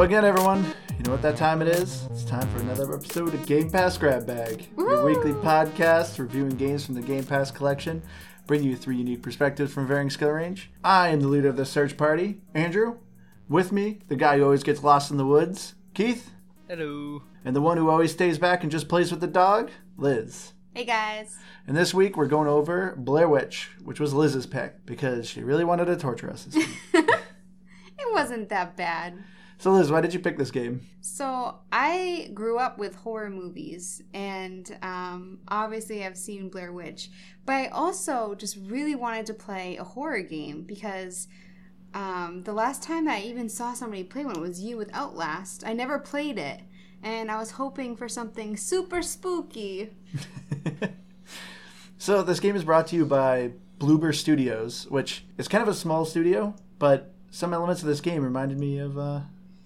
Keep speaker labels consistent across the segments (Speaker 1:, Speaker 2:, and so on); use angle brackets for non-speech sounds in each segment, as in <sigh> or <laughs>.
Speaker 1: Hello again, everyone. You know what that time it is? It's time for another episode of Game Pass Grab Bag, your weekly podcast reviewing games from the Game Pass collection, bring you three unique perspectives from varying skill range. I am the leader of the search party, Andrew. With me, the guy who always gets lost in the woods, Keith,
Speaker 2: Hello.
Speaker 1: and the one who always stays back and just plays with the dog, Liz.
Speaker 3: Hey guys.
Speaker 1: And this week we're going over Blair Witch, which was Liz's pick because she really wanted to torture us this week. <laughs>
Speaker 3: It wasn't that bad.
Speaker 1: So, Liz, why did you pick this game?
Speaker 3: So I grew up with horror movies, and um, obviously I've seen Blair Witch, but I also just really wanted to play a horror game because um, the last time I even saw somebody play one was you with Outlast. I never played it, and I was hoping for something super spooky. <laughs>
Speaker 1: So this game is brought to you by Bloober Studios, which is kind of a small studio, but some elements of this game reminded me of uh,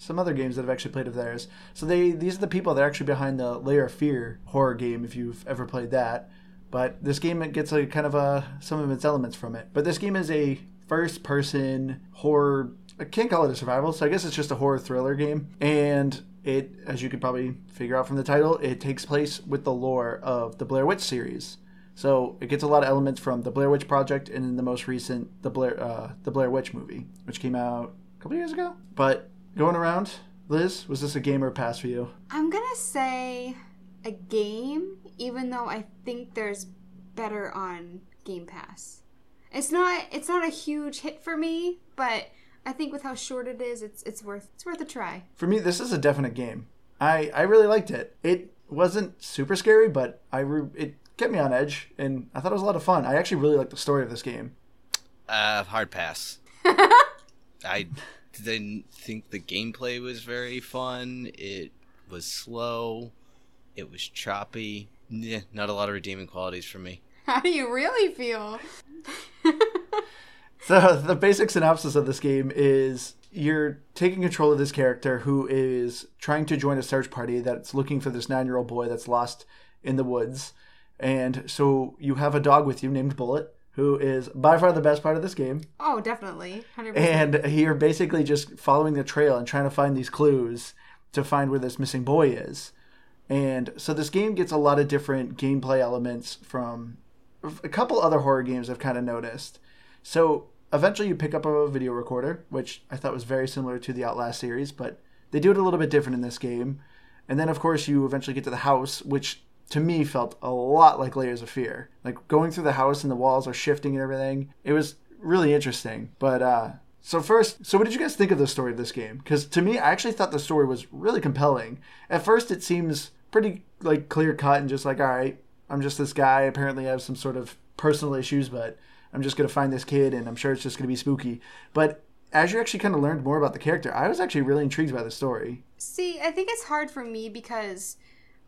Speaker 1: some other games that I've actually played of theirs. So they these are the people that are actually behind the Layer of Fear horror game, if you've ever played that. But this game it gets a kind of a some of its elements from it. But this game is a first person horror. I can't call it a survival, so I guess it's just a horror thriller game. And it, as you could probably figure out from the title, it takes place with the lore of the Blair Witch series. So it gets a lot of elements from the Blair Witch Project and in the most recent the Blair uh, the Blair Witch movie, which came out a couple years ago. But going around, Liz, was this a game or a pass for you?
Speaker 3: I'm gonna say a game, even though I think there's better on Game Pass. It's not it's not a huge hit for me, but I think with how short it is, it's it's worth it's worth a try.
Speaker 1: For me, this is a definite game. I I really liked it. It wasn't super scary, but I re- it kept me on edge, and I thought it was a lot of fun. I actually really liked the story of this game.
Speaker 2: Uh, hard pass. <laughs> I didn't think the gameplay was very fun. It was slow. It was choppy. Yeah, not a lot of redeeming qualities for me. <laughs>
Speaker 3: How do you really feel? <laughs>
Speaker 1: So the basic synopsis of this game is you're taking control of this character who is trying to join a search party that's looking for this nine-year-old boy that's lost in the woods, and so you have a dog with you named Bullet, who is by far the best part of this game,
Speaker 3: Oh, definitely, hundred
Speaker 1: and
Speaker 3: percent.
Speaker 1: And you're basically just following the trail and trying to find these clues to find where this missing boy is. And so this game gets a lot of different gameplay elements from a couple other horror games I've kind of noticed. So eventually you pick up a video recorder, which I thought was very similar to the Outlast series, but they do it a little bit different in this game. And then of course you eventually get to the house, which to me felt a lot like Layers of Fear. Like going through the house and the walls are shifting and everything. It was really interesting. But uh so first, so what did you guys think of the story of this game? Because to me, I actually thought the story was really compelling. At first, it seems pretty like clear cut and just like, all right, I'm just this guy. Apparently, I have some sort of personal issues, but I'm just gonna find this kid, and I'm sure it's just gonna be spooky. But as you actually kind of learned more about the character, I was actually really intrigued by the story.
Speaker 3: See, I think it's hard for me because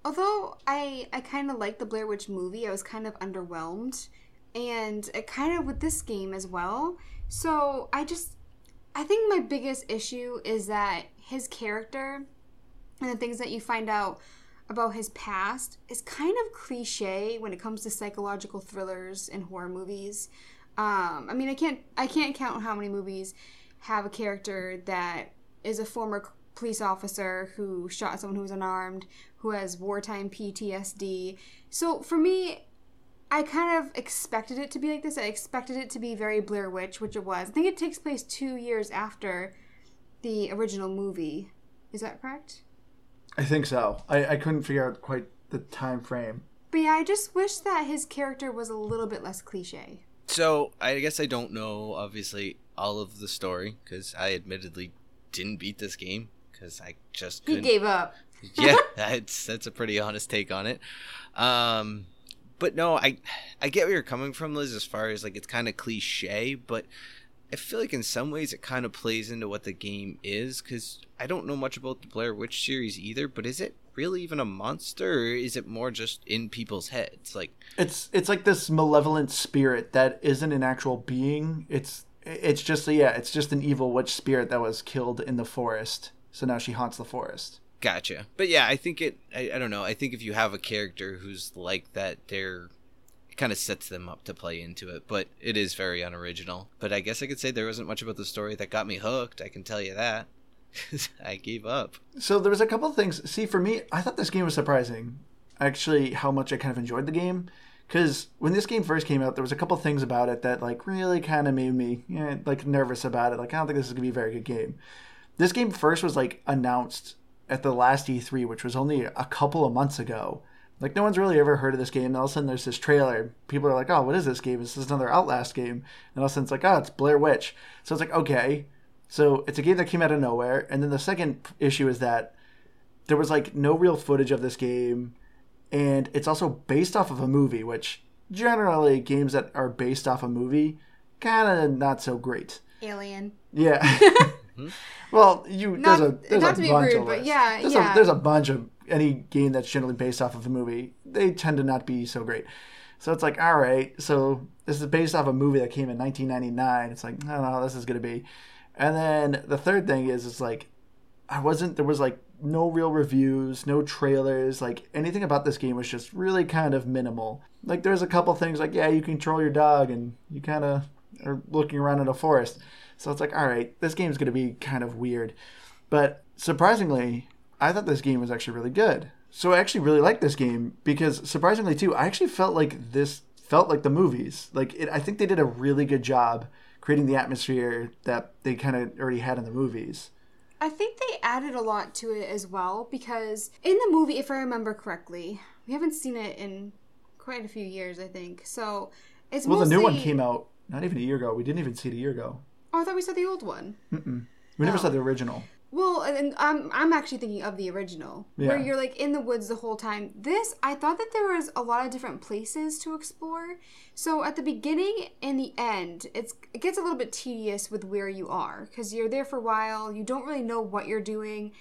Speaker 3: although I I kind of like the Blair Witch movie, I was kind of underwhelmed, and it kind of with this game as well. So I just I think my biggest issue is that his character and the things that you find out about his past is kind of cliche when it comes to psychological thrillers and horror movies. Um, I mean, I can't I can't count how many movies have a character that is a former police officer who shot someone who was unarmed, who has wartime PTSD. So for me, I kind of expected it to be like this. I expected it to be very Blair Witch, which it was. I think it takes place two years after the original movie. Is that correct?
Speaker 1: I think so. I, I couldn't figure out quite the time frame.
Speaker 3: But yeah, I just wish that his character was a little bit less cliche.
Speaker 2: So I guess I don't know, obviously, all of the story because I admittedly didn't beat this game because I just
Speaker 3: He
Speaker 2: couldn't.
Speaker 3: gave up. <laughs>
Speaker 2: yeah, <laughs> that's that's a pretty honest take on it. Um, but no, I I get where you're coming from, Liz. As far as like it's kind of cliche, but I feel like in some ways it kind of plays into what the game is because I don't know much about the Blair Witch series either. But is it really even a monster, or is it more just in people's heads? Like,
Speaker 1: It's it's like this malevolent spirit that isn't an actual being. It's it's just yeah, it's just an evil witch spirit that was killed in the forest. So now she haunts the forest.
Speaker 2: Gotcha. But yeah, I think it. I, I don't know. I think if you have a character who's like that, they're kind of sets them up to play into it. But it is very unoriginal. But I guess I could say there wasn't much about the story that got me hooked. I can tell you that. <laughs> I gave up.
Speaker 1: So there was a couple of things. See, for me, I thought this game was surprising. Actually, how much I kind of enjoyed the game. Because when this game first came out, there was a couple of things about it that like really kind of made me eh, like nervous about it. Like I don't think this is gonna be a very good game. This game first was like announced at the last E3, which was only a couple of months ago. Like no one's really ever heard of this game. And all of a sudden, there's this trailer. People are like, "Oh, what is this game? Is this another Outlast game?" And all of a sudden, it's like, "Oh, it's Blair Witch." So it's like, okay, so it's a game that came out of nowhere. And then the second issue is that there was like no real footage of this game, and it's also based off of a movie, which generally games that are based off a movie kind of not so great.
Speaker 3: Alien.
Speaker 1: Yeah. <laughs> Mm-hmm. well, you
Speaker 3: Not-
Speaker 1: there's a there's
Speaker 3: not
Speaker 1: a
Speaker 3: to be
Speaker 1: bunch
Speaker 3: rude,
Speaker 1: of
Speaker 3: but
Speaker 1: lists.
Speaker 3: yeah,
Speaker 1: there's
Speaker 3: yeah.
Speaker 1: A, there's a bunch of any game that's generally based off of a movie. They tend to not be so great. So it's like, all right, so this is based off a movie that came in 1999. It's like, I don't know how this is gonna be. And then the third thing is, it's like, I wasn't. There was like no real reviews, no trailers. Like anything about this game was just really kind of minimal. Like there's a couple things like, yeah, you control your dog and you kind of are looking around in a forest. So it's like, all right, this game's gonna be kind of weird. But surprisingly, I thought this game was actually really good. So I actually really liked this game because surprisingly too, I actually felt like this felt like the movies. Like it, I think they did a really good job creating the atmosphere that they kind of already had in the movies.
Speaker 3: I think they added a lot to it as well because in the movie, if I remember correctly, we haven't seen it in quite a few years, I think. So it's
Speaker 1: Well,
Speaker 3: mostly...
Speaker 1: the new one came out not even a year ago. We didn't even see it a year ago.
Speaker 3: Oh, I thought we saw the old one.
Speaker 1: We never
Speaker 3: Oh.
Speaker 1: saw the original.
Speaker 3: Well, and I'm I'm actually thinking of the original, where
Speaker 1: Yeah.
Speaker 3: you're like in the woods the whole time. This I thought that there was a lot of different places to explore. So at the beginning and the end, it's it gets a little bit tedious with where you are because you're there for a while. You don't really know what you're doing.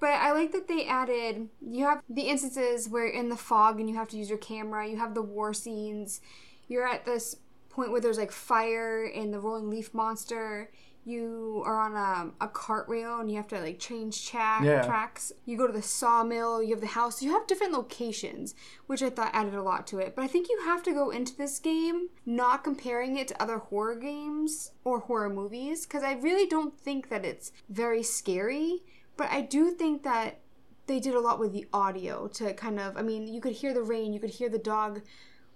Speaker 3: But I like that they added you have the instances where in the fog and you have to use your camera. You have the war scenes. You're at this point where there's like fire and the rolling leaf monster. You are on a, a cart rail and you have to like change track,
Speaker 1: Yeah.
Speaker 3: tracks. You go to the sawmill, you have the house. You have different locations, which I thought added a lot to it. But I think you have to go into this game not comparing it to other horror games or horror movies because I really don't think that it's very scary. But I do think that they did a lot with the audio to kind of, I mean, you could hear the rain, you could hear the dog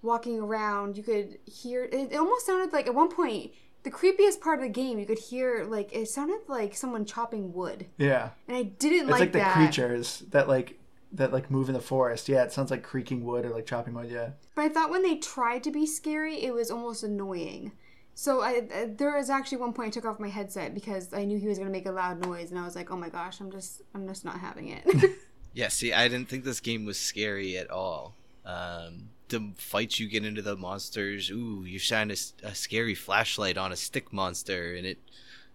Speaker 3: walking around, you could hear, it, it almost sounded like at one point, the creepiest part of the game, you could hear like it sounded like someone chopping wood,
Speaker 1: Yeah,
Speaker 3: and I didn't
Speaker 1: it's
Speaker 3: like,
Speaker 1: like, the
Speaker 3: that.
Speaker 1: creatures that like that like move in the forest. Yeah, it sounds like creaking wood or like chopping wood. Yeah,
Speaker 3: But I thought when they tried to be scary, it was almost annoying. So I, I there was actually one point I took off my headset because I knew he was gonna make a loud noise, and I was like, oh my gosh, I'm just I'm just not having it. <laughs>
Speaker 2: Yeah, see, I didn't think this game was scary at all. Um, the fights you get into the monsters, ooh, you shine a scary flashlight on a stick monster, and it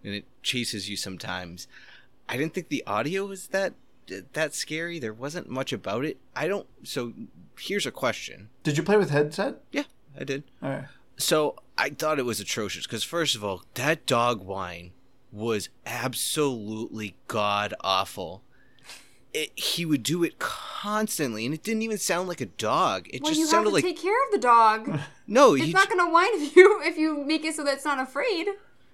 Speaker 2: and it chases you sometimes. I didn't think the audio was that that scary. There wasn't much about it. I don't. So here's a question.
Speaker 1: did you play with headset?
Speaker 2: Yeah, I did.
Speaker 1: All right.
Speaker 2: So I thought it was atrocious because first of all, that dog whine was absolutely god awful. It, he would do it constantly, and it didn't even sound like a dog. It
Speaker 3: well,
Speaker 2: just
Speaker 3: you have to
Speaker 2: like
Speaker 3: take care of the dog. <laughs>
Speaker 2: no,
Speaker 3: It's not
Speaker 2: j-
Speaker 3: gonna whine if you if you make it so that it's not afraid.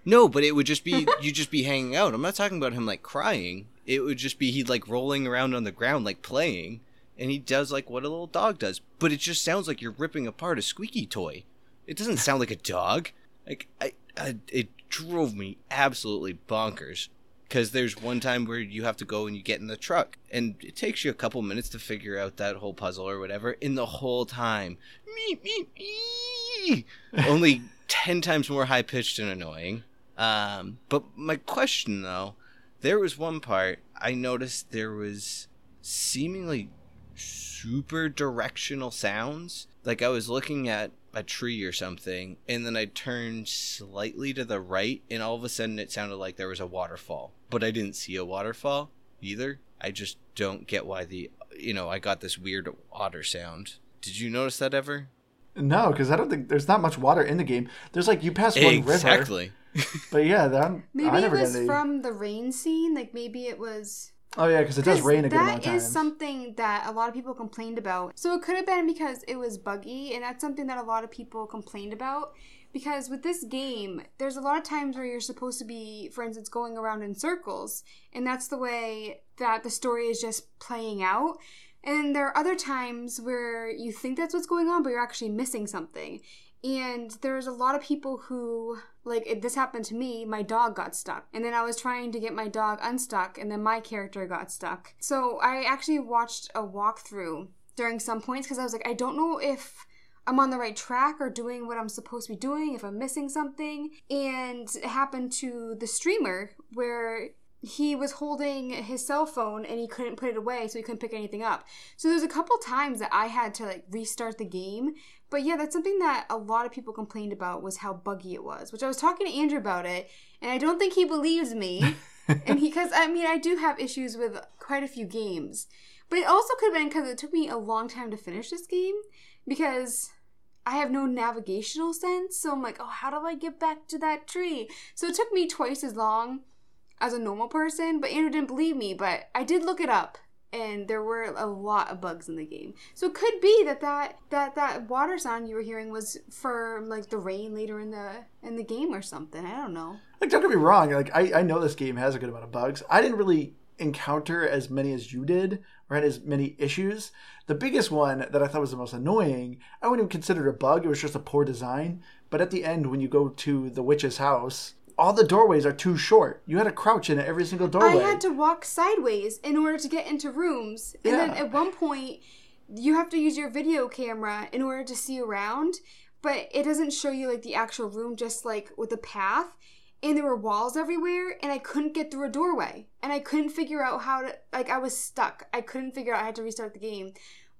Speaker 2: no, but it would just be you just be hanging out. I'm not talking about him like crying. It would just be he'd like rolling around on the ground like playing, and he does like what a little dog does. But it just sounds like you're ripping apart a squeaky toy. It doesn't sound like a dog. Like I, I it drove me absolutely bonkers. Because there's one time where you have to go and you get in the truck, and it takes you a couple minutes to figure out that whole puzzle or whatever. In the whole time, me me me, <laughs> only ten times more high pitched and annoying. Um, but my question though, there was one part I noticed there was seemingly super directional sounds. Like I was looking at a tree or something, and then I turned slightly to the right, and all of a sudden it sounded like there was a waterfall. But I didn't see a waterfall either. I just don't get why the you know I got this weird otter sound. Did you notice that ever?
Speaker 1: No, because I don't think there's not much water in the game. There's like you pass one river,
Speaker 2: exactly.
Speaker 1: but yeah, that,
Speaker 3: Maybe
Speaker 1: I
Speaker 3: it was
Speaker 1: any.
Speaker 3: from the rain scene. Like maybe it was
Speaker 1: Oh yeah, because it does rain a good amount of times.
Speaker 3: is something that a lot of people complained about. So it could have been because it was buggy, and that's something that a lot of people complained about. Because with this game, there's a lot of times where you're supposed to be, for instance, going around in circles, and that's the way that the story is just playing out. And there are other times where you think that's what's going on, but you're actually missing something. And there was a lot of people who, like, this happened to me. My dog got stuck. And then I was trying to get my dog unstuck, and then my character got stuck. So I actually watched a walkthrough during some points because I was like, I don't know if I'm on the right track or doing what I'm supposed to be doing, if I'm missing something. And it happened to the streamer where he was holding his cell phone and he couldn't put it away, so he couldn't pick anything up. So there's a couple times that I had to like restart the game. But yeah, that's something that a lot of people complained about was how buggy it was, which I was talking to Andrew about it, and I don't think he believes me. <laughs> and because I mean, I do have issues with quite a few games, but it also could have been because it took me a long time to finish this game because I have no navigational sense. So I'm like, oh, how do I get back to that tree? So it took me twice as long as a normal person, but Andrew didn't believe me. But I did look it up, and there were a lot of bugs in the game. So it could be that that that that water sound you were hearing was for like the rain later in the in the game or something. I don't know.
Speaker 1: Like, don't get me wrong. Like, I, I know this game has a good amount of bugs. I didn't really encounter as many as you did, or had as many issues. The biggest one that I thought was the most annoying, I wouldn't even consider it a bug. It was just a poor design. But at the end, when you go to the witch's house, all the doorways are too short. You had to crouch in every single doorway.
Speaker 3: I had to walk sideways in order to get into rooms. And then at one point, you have to use your video camera in order to see around, but it doesn't show you like the actual room, just like with a path. And there were walls everywhere, and I couldn't get through a doorway. And I couldn't figure out how to, like, I was stuck. I couldn't figure out, I had to restart the game.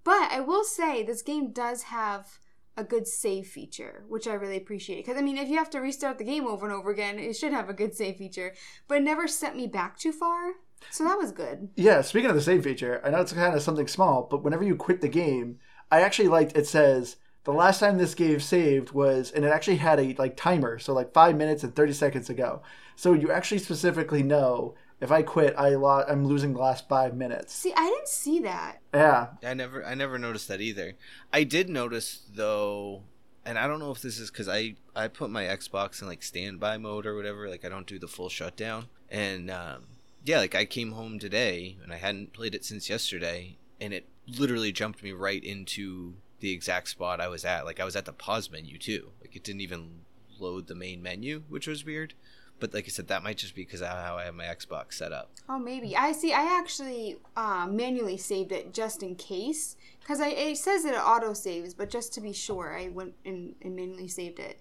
Speaker 3: But I will say, this game does have a good save feature, which I really appreciate. Because, I mean, if you have to restart the game over and over again, it should have a good save feature. But it never sent me back too far. So that was good.
Speaker 1: Yeah, speaking of the save feature, I know it's kind of something small, but whenever you quit the game, I actually liked it says the last time this game saved was and it actually had a like timer, so like 5 minutes and 30 seconds ago. So you actually specifically know if I quit, I lo- I'm losing the last 5 minutes.
Speaker 3: See, I didn't see that.
Speaker 1: Yeah.
Speaker 2: I never I never noticed that either. I did notice though, and I don't know if this is because I I put my Xbox in like standby mode or whatever. Like I don't do the full shutdown. And um, yeah, like I came home today and I hadn't played it since yesterday, and it literally jumped me right into the exact spot I was at. Like I was at the pause menu too. Like it didn't even load the main menu, which was weird. But like I said, that might just be because of how I have my Xbox set up.
Speaker 3: Oh, maybe. I see. I actually uh, manually saved it just in case. Because it says that it auto saves, but just to be sure, I went and, and manually saved it.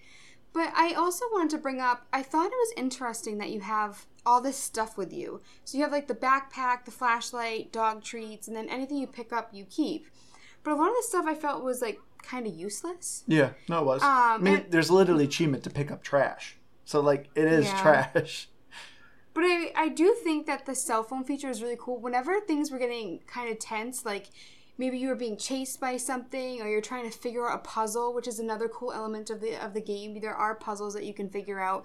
Speaker 3: But I also wanted to bring up, I thought it was interesting that you have all this stuff with you. So you have like the backpack, the flashlight, dog treats, and then anything you pick up, you keep. But a lot of the stuff I felt was like kind of useless.
Speaker 1: Yeah, no it was.
Speaker 3: Um,
Speaker 1: I mean,
Speaker 3: and-
Speaker 1: there's literally achievement to pick up trash. So like it is
Speaker 3: Yeah.
Speaker 1: trash. <laughs>
Speaker 3: But I, I do think that the cell phone feature is really cool. Whenever things were getting kind of tense, like maybe you were being chased by something, or you're trying to figure out a puzzle, which is another cool element of the of the game. There are puzzles that you can figure out.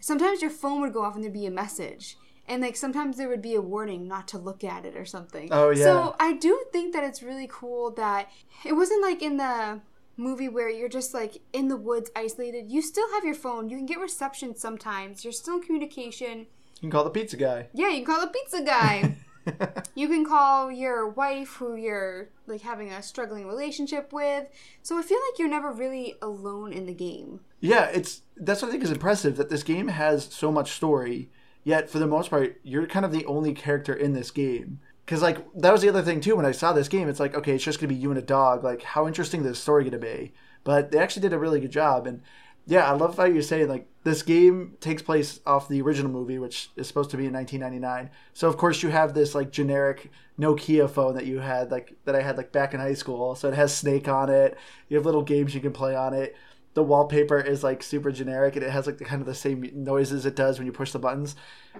Speaker 3: Sometimes your phone would go off and there'd be a message, and like sometimes there would be a warning not to look at it or something.
Speaker 1: Oh, yeah.
Speaker 3: So I do think that it's really cool that it wasn't like in the movie where you're just like in the woods isolated. You still have your phone. You can get reception sometimes. You're still in communication.
Speaker 1: You can call the pizza guy.
Speaker 3: Yeah, you can call the pizza guy. <laughs> you can call your wife who you're like having a struggling relationship with. So I feel like you're never really alone in the game.
Speaker 1: Yeah, it's that's what I think is impressive that this game has so much story, yet for the most part, you're kind of the only character in this game. Because like that was the other thing too. When I saw this game, it's like okay, it's just gonna be you and a dog. Like how interesting is this story gonna be? But they actually did a really good job, and yeah, I love how you're saying like this game takes place off the original movie, which is supposed to be in 1999. So of course you have this like generic Nokia phone that you had like that I had like back in high school. So it has Snake on it. You have little games you can play on it the wallpaper is like super generic and it has like the kind of the same noises it does when you push the buttons.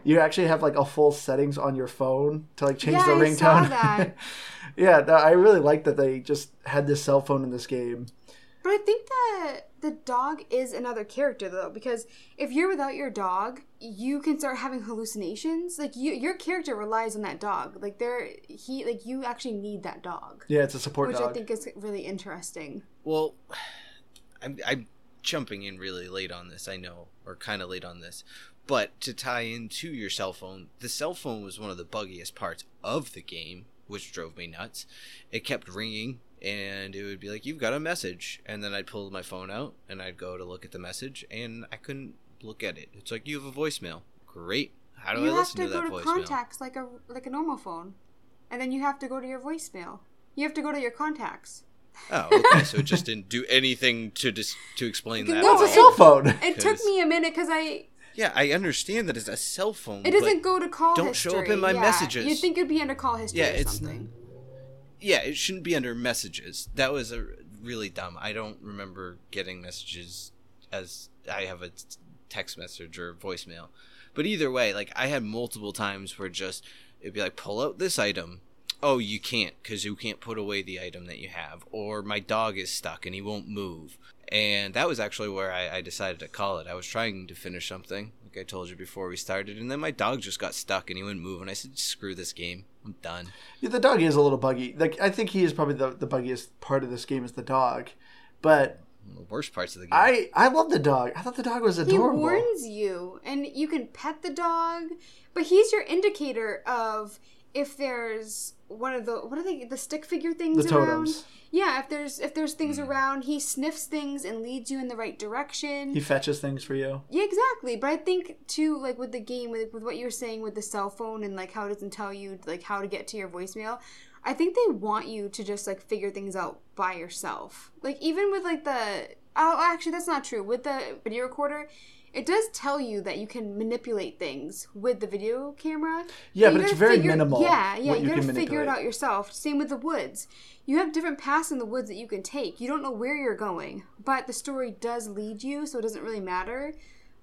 Speaker 1: You actually have like a full settings on your phone to like change
Speaker 3: Yeah,
Speaker 1: the ringtone.
Speaker 3: saw that. <laughs>
Speaker 1: yeah, I really like that they just had this cell phone in this game.
Speaker 3: But I think that the dog is another character though, because if you're without your dog, you can start having hallucinations. Like you, your character relies on that dog. Like there, he, like you actually need that dog.
Speaker 1: Yeah, it's a support
Speaker 3: which
Speaker 1: dog.
Speaker 3: I think is really interesting.
Speaker 2: Well, I'm, I'm jumping in really late on this, I know, or kind of late on this. But to tie into your cell phone, the cell phone was one of the buggiest parts of the game, which drove me nuts. It kept ringing, and it would be like, You've got a message. And then I'd pull my phone out, and I'd go to look at the message, and I couldn't look at it. It's like, You have a voicemail. Great. How do
Speaker 3: you
Speaker 2: I
Speaker 3: have
Speaker 2: listen
Speaker 3: to
Speaker 2: to,
Speaker 3: go
Speaker 2: that
Speaker 3: to
Speaker 2: voicemail?
Speaker 3: contacts like a like a normal phone, and then you have to go to your voicemail. You have to go to your contacts.
Speaker 2: Oh, okay. so it just didn't do anything to dis- to explain that.
Speaker 3: No,
Speaker 1: It's a
Speaker 3: it-
Speaker 1: cell phone.
Speaker 3: It took me a minute because I
Speaker 2: Yeah, I understand that it's a cell phone.
Speaker 3: it doesn't go to call
Speaker 2: don't
Speaker 3: history.
Speaker 2: show up in my
Speaker 3: yeah.
Speaker 2: messages.
Speaker 3: You'd think it'd be under call history
Speaker 2: Yeah,
Speaker 3: or
Speaker 2: it's
Speaker 3: something.
Speaker 2: yeah, it shouldn't be under messages. That was a really dumb. I don't remember getting messages as I have a t- text message or voicemail. But either way, like I had multiple times where just it'd be like pull out this item. Oh, you can't because you can't put away the item that you have, or my dog is stuck and he won't move. And that was actually where I, I decided to call it. I was trying to finish something, like I told you before we started, and then my dog just got stuck and he wouldn't move. And I said, "Screw this game, I'm done."
Speaker 1: Yeah, the dog is a little buggy. Like I think he is probably the, the buggiest part of this game is the dog. But
Speaker 2: The worst parts of the game.
Speaker 1: I I love the dog. I thought the dog was adorable.
Speaker 3: He
Speaker 1: adorable.
Speaker 3: warns you, and you can pet the dog, but he's your indicator of if there's one of the what are they the stick figure things
Speaker 1: the
Speaker 3: around.
Speaker 1: totems.
Speaker 3: Yeah, if there's if there's things hmm. around, he sniffs things and leads you in the right direction.
Speaker 1: He fetches things for you.
Speaker 3: Yeah, exactly. But I think too, like with the game, with, with what you were saying with the cell phone and like how it doesn't tell you like how to get to your voicemail. I think they want you to just like figure things out by yourself. Like even with like the oh, actually that's not true. With the video recorder, it does tell you that you can manipulate things with the video camera.
Speaker 1: Yeah,
Speaker 3: you
Speaker 1: but it's very
Speaker 3: figure-
Speaker 1: minimal
Speaker 3: Yeah, yeah, you,
Speaker 1: you
Speaker 3: gotta figure it out yourself. Same with the woods. You have different paths in the woods that you can take. You don't know where you're going, but the story does lead you, so it doesn't really matter.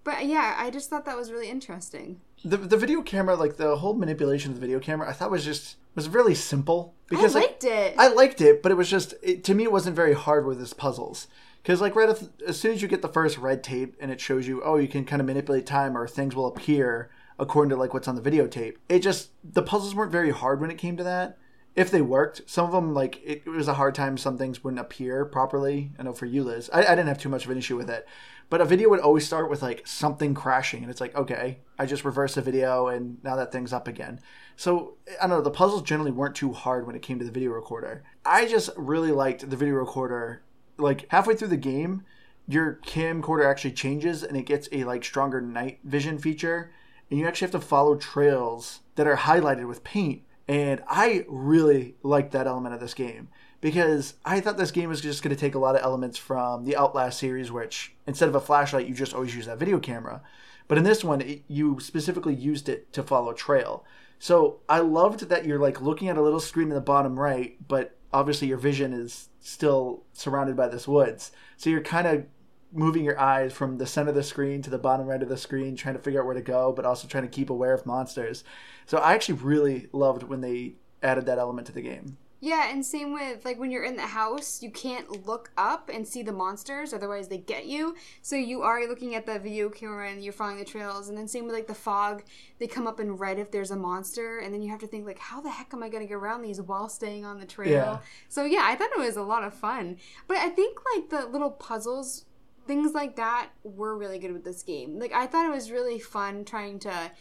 Speaker 3: But yeah, I just thought that was really interesting.
Speaker 1: The the video camera, like the whole manipulation of the video camera, I thought was just was really simple because
Speaker 3: I
Speaker 1: like,
Speaker 3: liked it.
Speaker 1: I liked it, but it was just it, to me it wasn't very hard with his puzzles. Because like right as soon as you get the first red tape and it shows you, oh, you can kind of manipulate time or things will appear according to like what's on the videotape. It just the puzzles weren't very hard when it came to that. If they worked, some of them like it, it was a hard time. Some things wouldn't appear properly. I know for you, Liz, I, I didn't have too much of an issue with it. But a video would always start with like something crashing, and it's like, okay, I just reversed the video, and now that thing's up again. So I don't know. The puzzles generally weren't too hard when it came to the video recorder. I just really liked the video recorder. Like halfway through the game, your camcorder actually changes, and it gets a like stronger night vision feature, and you actually have to follow trails that are highlighted with paint. And I really liked that element of this game because I thought this game was just going to take a lot of elements from the Outlast series, which instead of a flashlight, you just always use that video camera. But in this one, it, you specifically used it to follow trail. So I loved that you're like looking at a little screen in the bottom right, but obviously your vision is still surrounded by this woods. So you're kind of moving your eyes from the center of the screen to the bottom right of the screen, trying to figure out where to go, but also trying to keep aware of monsters. So I actually really loved when they added that element to the game.
Speaker 3: Yeah, and same with like when you're in the house, you can't look up and see the monsters, otherwise they get you. So you are looking at the video camera and you're following the trails. And then same with like the fog, they come up in red if there's a monster, and then you have to think like, how the heck am I gonna get around these while staying on the trail?
Speaker 1: Yeah.
Speaker 3: So yeah, I thought it was a lot of fun. But I think like the little puzzles, things like that, were really good with this game. Like I thought it was really fun trying to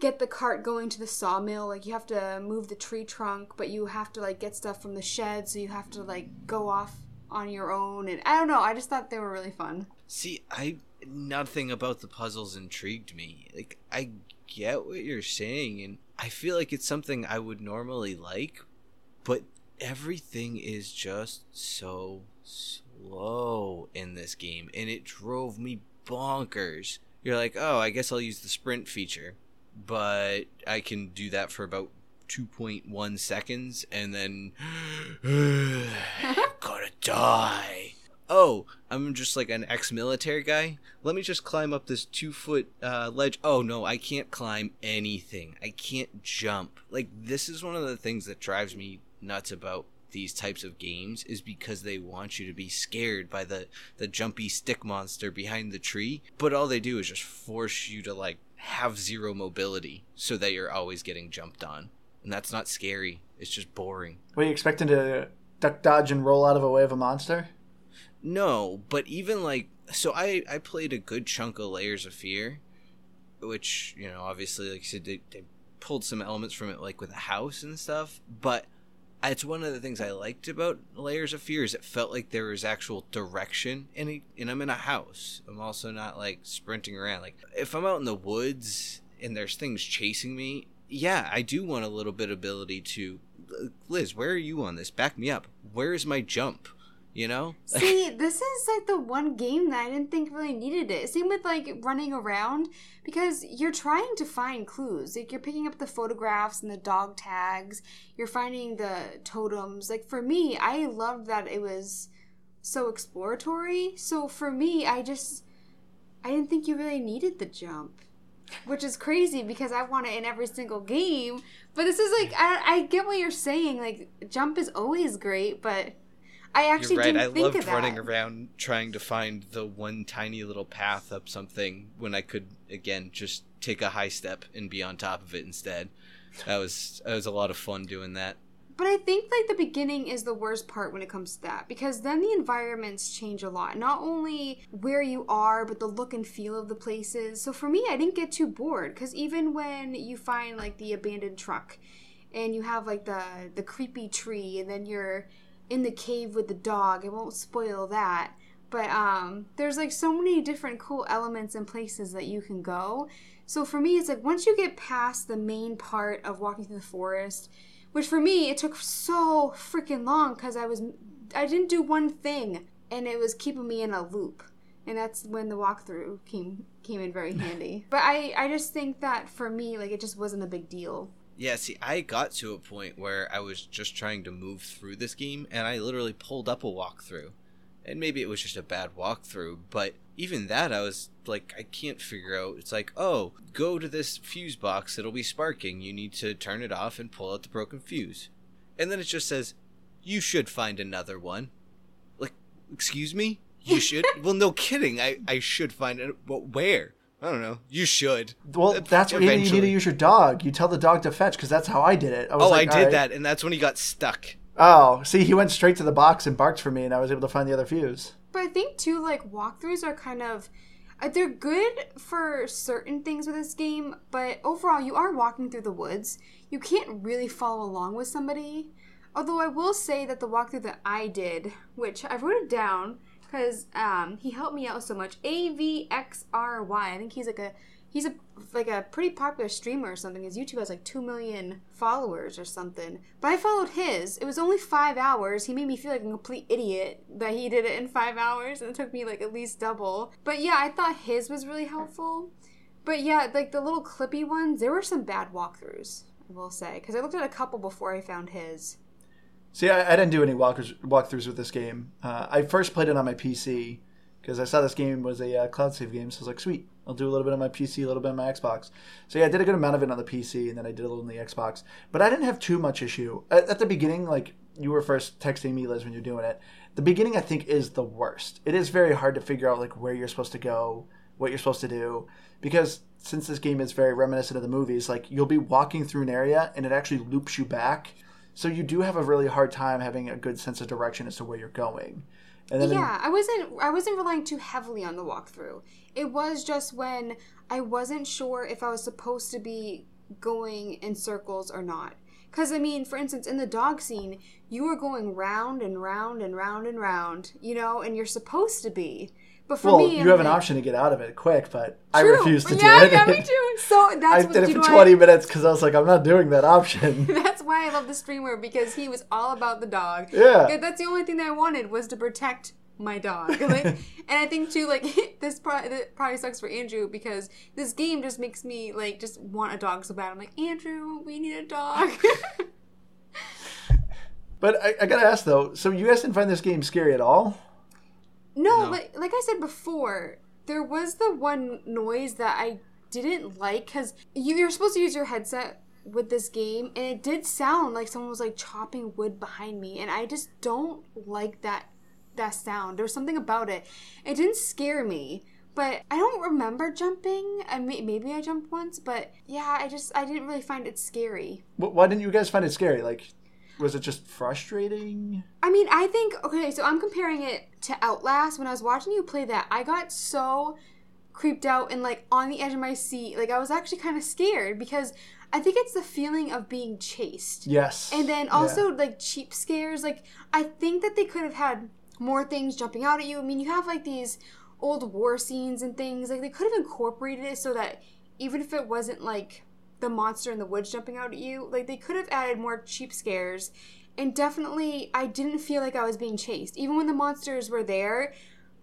Speaker 3: get the cart going to the sawmill like you have to move the tree trunk but you have to like get stuff from the shed so you have to like go off on your own and i don't know i just thought they were really fun
Speaker 2: See, I nothing about the puzzles intrigued me. Like I get what you're saying and I feel like it's something I would normally like, but everything is just so slow in this game and it drove me bonkers. You're like, "Oh, I guess I'll use the sprint feature." But I can do that for about 2.1 seconds and then <laughs> I'm gonna die oh, I'm just like an ex-military guy. Let me just climb up this two-foot uh, ledge. Oh no, I can't climb anything. I can't jump. Like this is one of the things that drives me nuts about these types of games is because they want you to be scared by the the jumpy stick monster behind the tree but all they do is just force you to like have zero mobility so that you're always getting jumped on. And that's not scary. It's just boring.
Speaker 1: Were you expecting to duck, dodge, and roll out of a way of a monster?
Speaker 2: no but even like so i i played a good chunk of layers of fear which you know obviously like i said they, they pulled some elements from it like with a house and stuff but it's one of the things i liked about layers of fear is it felt like there was actual direction and, it, and i'm in a house. I'm also not like sprinting around. Like if i'm out in the woods and there's things chasing me yeah i do want a little bit ability to liz where are you on this? Back me up. Where is my jump you know
Speaker 3: See, <laughs> this is like the one game that I didn't think really needed it. Same with like running around because you're trying to find clues. Like you're picking up the photographs and the dog tags, you're finding the totems. Like for me, I loved that it was so exploratory. So for me, I just I didn't think you really needed the jump. Which is crazy because I want it in every single game. But this is like I, I get what you're saying. Like jump is always great, but I actually
Speaker 2: You're right. I loved running around trying to find the one tiny little path up something when I could again just take a high step and be on top of it instead. That was that was a lot of fun doing that.
Speaker 3: But I think like the beginning is the worst part when it comes to that because then the environments change a lot. Not only where you are, but the look and feel of the places. So for me, I didn't get too bored because even when you find like the abandoned truck and you have like the the creepy tree and then you're in the cave with the dog, I won't spoil that. But um there's like so many different cool elements and places that you can go. So for me, it's like once you get past the main part of walking through the forest, which for me it took so freaking long because I was I didn't do one thing and it was keeping me in a loop, and that's when the walkthrough came came in very <laughs> handy. But I I just think that for me like it just wasn't a big deal.
Speaker 2: Yeah, see, I got to a point where I was just trying to move through this game, and I literally pulled up a walkthrough. And maybe it was just a bad walkthrough, but even that, I was like, I can't figure out. It's like, oh, go to this fuse box, it'll be sparking. You need to turn it off and pull out the broken fuse. And then it just says, you should find another one. Like, excuse me? You should? <laughs> well, no kidding. I, I should find it. But where? I don't know. You should.
Speaker 1: Well, that's what you need, to use your dog. You tell the dog to fetch because that's how I did it. I was
Speaker 2: Oh,
Speaker 1: like,
Speaker 2: I did
Speaker 1: right."
Speaker 2: that, and that's when he got stuck.
Speaker 1: Oh, see, he went straight to the box and barked for me, and I was able to find the other fuse.
Speaker 3: But I think too, like walkthroughs are kind of uh, they're good for certain things with this game, but overall, you are walking through the woods. You can't really follow along with somebody. Although I will say that the walkthrough that I did, which I wrote it down because um, he helped me out so much. AVXRY. I think he's like a he's a like a pretty popular streamer or something. His YouTube has like two million followers or something. But I followed his. It was only five hours. He made me feel like a complete idiot that he did it in five hours, and it took me like at least double. But yeah, I thought his was really helpful. But yeah, like the little clippy ones, there were some bad walkthroughs. I will say because I looked at a couple before I found his.
Speaker 1: See, I, I didn't do any walkers, walkthroughs with this game. Uh, I first played it on my PC because I saw this game was a uh, cloud save game, so I was like, sweet, I'll do a little bit on my PC, a little bit on my Xbox. So yeah, I did a good amount of it on the PC, and then I did a little on the Xbox. But I didn't have too much issue at, at the beginning. Like you were first texting me, Liz, when you're doing it. The beginning, I think, is the worst. It is very hard to figure out like where you're supposed to go, what you're supposed to do, because since this game is very reminiscent of the movies, like you'll be walking through an area and it actually loops you back. So you do have a really hard time having a good sense of direction as to where you're going. And then
Speaker 3: Yeah, I wasn't I wasn't relying too heavily on the walkthrough. It was just when I wasn't sure if I was supposed to be going in circles or not. Cuz I mean, for instance, in the dog scene, you are going round and round and round and round, you know, and you're supposed to be. But for
Speaker 1: well,
Speaker 3: me,
Speaker 1: you have an
Speaker 3: like,
Speaker 1: option to get out of it quick, but I
Speaker 3: True.
Speaker 1: refuse to
Speaker 3: yeah,
Speaker 1: do it.
Speaker 3: Yeah, me <laughs> too. So
Speaker 1: I
Speaker 3: that's what
Speaker 1: did it for
Speaker 3: know
Speaker 1: 20
Speaker 3: what?
Speaker 1: minutes because I was like, I'm not doing that option. <laughs>
Speaker 3: That's why I love the streamer because he was all about the dog.
Speaker 1: Yeah.
Speaker 3: That's the only thing that I wanted was to protect my dog. <laughs> Like, and I think too, like this probably, probably sucks for Andrew because this game just makes me like just want a dog so bad. I'm like Andrew, we need a dog.
Speaker 1: but I, I gotta ask though, so you guys didn't find this game scary at all?
Speaker 3: No,
Speaker 2: No.
Speaker 3: like like I said before, there was the one noise that I didn't like because you, you're supposed to use your headset with this game, and it did sound like someone was like chopping wood behind me, and I just don't like that that sound. There's something about it. It didn't scare me, but I don't remember jumping. I may, maybe I jumped once, but yeah, I just I didn't really find it scary.
Speaker 1: Wh- Why didn't you guys find it scary? Like, was it just frustrating?
Speaker 3: I mean, I think okay, so I'm comparing it to Outlast. When I was watching you play that, I got so creeped out and like on the edge of my seat. Like I was actually kind of scared because I think it's the feeling of being chased.
Speaker 1: Yes.
Speaker 3: And then also like cheap scares. Like I think that they could have had more things jumping out at you. I mean, you have like these old war scenes and things. Like they could have incorporated it so that even if it wasn't like the monster in the woods jumping out at you, like they could have added more cheap scares. And definitely, I didn't feel like I was being chased. Even when the monsters were there,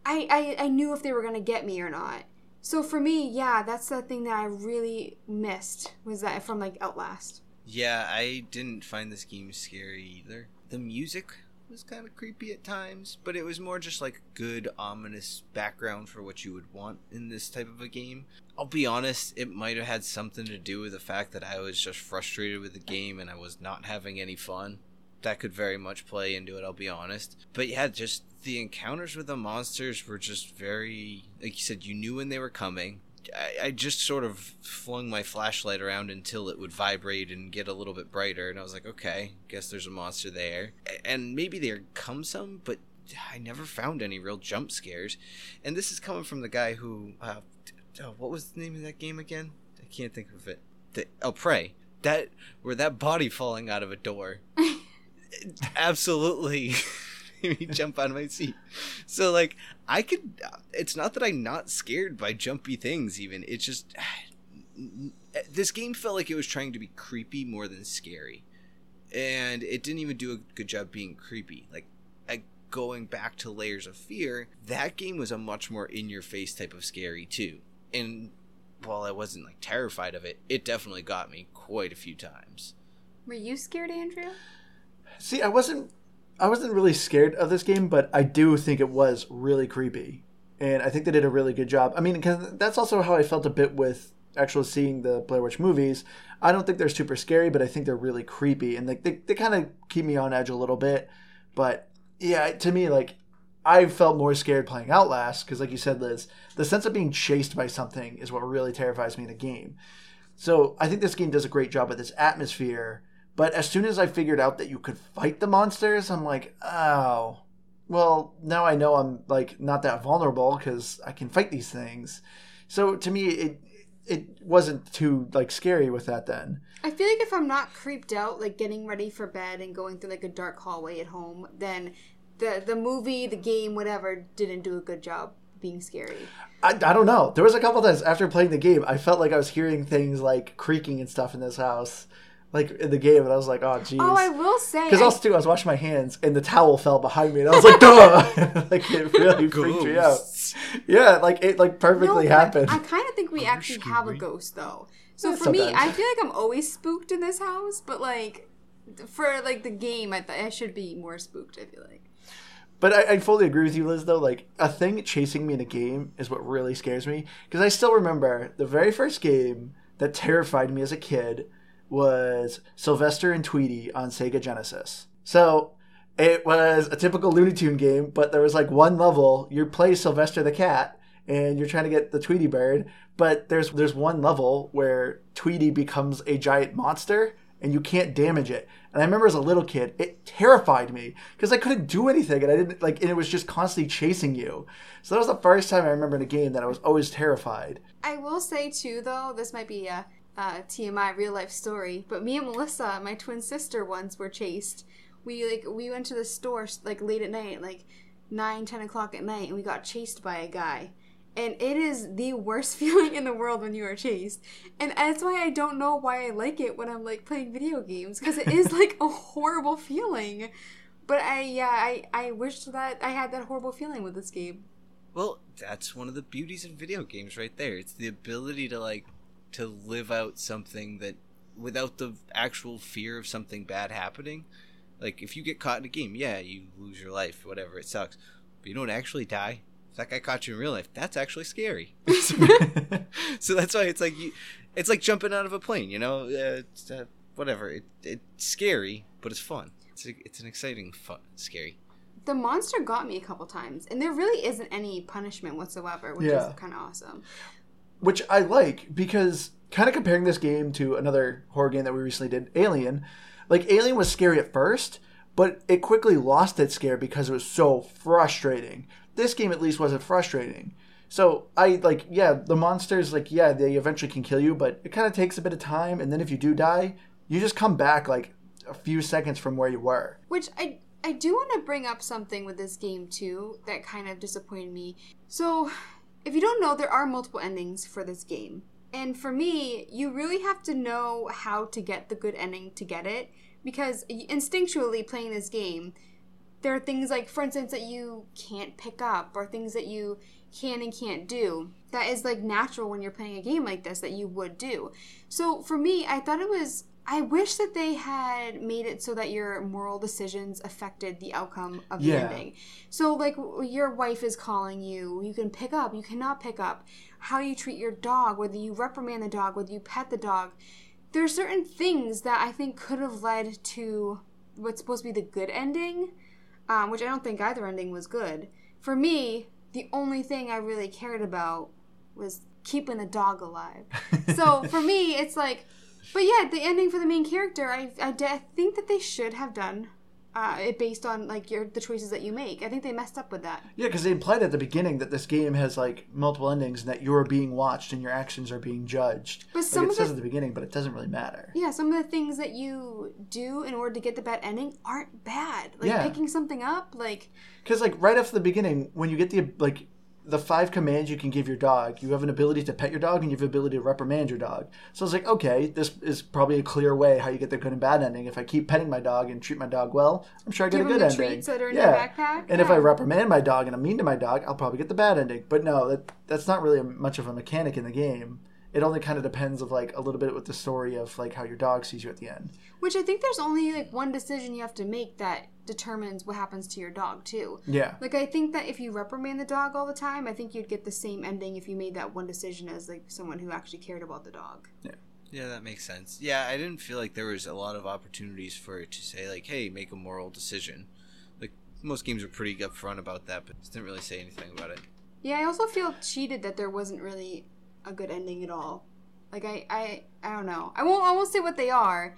Speaker 3: I, I, I knew if they were to get me or not. So for me, yeah, that's the thing that I really missed was that from like Outlast.
Speaker 2: Yeah, I didn't find this game scary either. The music was kind of creepy at times, but it was more just like good, ominous background for what you would want in this type of a game. I'll be honest, it might have had something to do with the fact that I was just frustrated with the game and I was not having any fun. That could very much play into it, I'll be honest. But yeah, just the encounters with the monsters were just very, like you said, you knew when they were coming. I, I just sort of flung my flashlight around until it would vibrate and get a little bit brighter, and I was like, okay, guess there's a monster there. And maybe there come some, but I never found any real jump scares. And this is coming from the guy who, uh, oh, what was the name of that game again? I can't think of it. The, oh, Prey. That where that body falling out of a door <laughs> absolutely <laughs> <laughs> me jump out of my seat. So like I could it's not that I'm not scared by jumpy things even. It's just <sighs> this game felt like it was trying to be creepy more than scary. And it didn't even do a good job being creepy. Like I, going back to layers of fear, that game was a much more in your face type of scary too. And while I wasn't like terrified of it, it definitely got me quite a few times.
Speaker 3: Were you scared, Andrew?
Speaker 1: See, I wasn't I wasn't really scared of this game, but I do think it was really creepy. And I think they did a really good job. I mean, cuz that's also how I felt a bit with actually seeing the Blair Witch movies. I don't think they're super scary, but I think they're really creepy and they they, they kind of keep me on edge a little bit. But yeah, to me like I felt more scared playing Outlast because, like you said, Liz, the sense of being chased by something is what really terrifies me in a game. So I think this game does a great job with its atmosphere. But as soon as I figured out that you could fight the monsters, I'm like, oh, well, now I know I'm like not that vulnerable because I can fight these things. So to me, it it wasn't too like scary with that then.
Speaker 3: I feel like if I'm not creeped out, like getting ready for bed and going through like a dark hallway at home, then the the movie, the game, whatever, didn't do a good job being scary.
Speaker 1: I, I don't know. There was a couple times after playing the game, I felt like I was hearing things like creaking and stuff in this house, like in the game, and I was like, oh, jeez.
Speaker 3: Oh, I will say,
Speaker 1: Because
Speaker 3: I-
Speaker 1: also too, I was washing my hands and the towel fell behind me, and I was like, "Duh!" <laughs> like it really freaked me out. Yeah, like it like perfectly
Speaker 3: No,
Speaker 1: happened.
Speaker 3: I kind of think we actually have a ghost though. So
Speaker 1: Yeah,
Speaker 3: for me. I feel like I'm always spooked in this house, but like for like the game, I, th- I should be more spooked. I feel like.
Speaker 1: But I, I fully agree with you, Liz. Though, like a thing chasing me in a game is what really scares me because I still remember the very first game that terrified me as a kid was Sylvester and Tweety on Sega Genesis. So it was a typical Looney Tune game, but there was like one level you play Sylvester the cat and you're trying to get the Tweety bird, but there's there's one level where Tweety becomes a giant monster and you can't damage it. And I remember as a little kid, it terrified me because I couldn't do anything and I didn't like and it was just constantly chasing you. So that was the first time I remember in a game that I was always terrified.
Speaker 3: I will say too, though, this might be a, Uh, a TMI real life story, but me and Melissa, my twin sister, once were chased. We like we went to the store like late at night, like nine, ten o'clock at night, and we got chased by a guy. And it is the worst <laughs> feeling in the world when you are chased. And that's why I don't know why I like it when I'm like playing video games because it is <laughs> like a horrible feeling. But I yeah, I I wish that I had that horrible feeling with this game.
Speaker 2: Well, that's one of the beauties of video games right there. It's the ability to like to live out something that without the actual fear of something bad happening. Like if you get caught in a game, yeah, you lose your life, whatever, it sucks. But you don't actually die. If that guy caught you in real life, that's actually scary. <laughs> <laughs> so that's why it's like you it's like jumping out of a plane. You know, uh, it's, uh, whatever. It, it's scary, but it's fun. It's a, it's an exciting fun, scary.
Speaker 3: The monster got me a couple times, and there really isn't any punishment whatsoever, which
Speaker 1: Yeah.
Speaker 3: is kind of awesome.
Speaker 1: Which I like because kind of comparing this game to another horror game that we recently did, Alien. Like Alien was scary at first, but it quickly lost its scare because it was so frustrating. This game at least wasn't frustrating. So I like yeah, the monsters like yeah, they eventually can kill you, but it kind of takes a bit of time and then if you do die, you just come back like a few seconds from where you were.
Speaker 3: Which I I do want to bring up something with this game too that kind of disappointed me. So, if you don't know, there are multiple endings for this game. And for me, you really have to know how to get the good ending to get it because instinctually playing this game, there are things like for instance that you can't pick up or things that you can and can't do. That is like natural when you're playing a game like this that you would do. So for me, I thought it was I wish that they had made it so that your moral decisions affected the outcome of the
Speaker 1: Yeah.
Speaker 3: ending. So, like, your wife is calling you, you can pick up, you cannot pick up. How you treat your dog, whether you reprimand the dog, whether you pet the dog. There are certain things that I think could have led to what's supposed to be the good ending, um, which I don't think either ending was good. For me, the only thing I really cared about was keeping the dog alive. <laughs> so for me, it's like, but yeah, the ending for the main character, I, I, I think that they should have done uh, it based on like your the choices that you make. I think they messed up with that.
Speaker 1: Yeah, because they implied at the beginning that this game has like multiple endings and that you're being watched and your actions are being judged.
Speaker 3: But
Speaker 1: Like, it says
Speaker 3: the
Speaker 1: at the beginning, but it doesn't really matter.
Speaker 3: yeah, some of the things that you do in order to get the bad ending aren't bad. Like
Speaker 1: Yeah.
Speaker 3: picking something up, like
Speaker 1: Because like right off the beginning, when you get the like the five commands you can give your dog, you have an ability to pet your dog and you have an ability to reprimand your dog. So it's like, okay, this is probably a clear way how you get the good and bad ending. If I keep petting my dog and treat my dog well, I'm sure I get
Speaker 3: Give
Speaker 1: a good ending.
Speaker 3: treats that are in
Speaker 1: yeah.
Speaker 3: your backpack,
Speaker 1: And if I reprimand my dog and I'm mean to my dog, I'll probably get the bad ending. But no, that that's not really much of a mechanic in the game. It only kind of depends of like a little bit with the story of like how your dog sees you at the end.
Speaker 3: which I think there's only like one decision you have to make that determines what happens to your dog too.
Speaker 1: Yeah.
Speaker 3: Like I think that if you reprimand the dog all the time, I think you'd get the same ending if you made that one decision as like someone who actually cared about the dog.
Speaker 2: Yeah, Yeah, that makes sense. Yeah, I didn't feel like there was a lot of opportunities for it to say like, "Hey, make a moral decision." Like most games are pretty upfront about that, but just didn't really say anything about it.
Speaker 3: Yeah, I also feel cheated that there wasn't really a good ending at all. Like I, I, I don't know. I won't, I won't say what they are,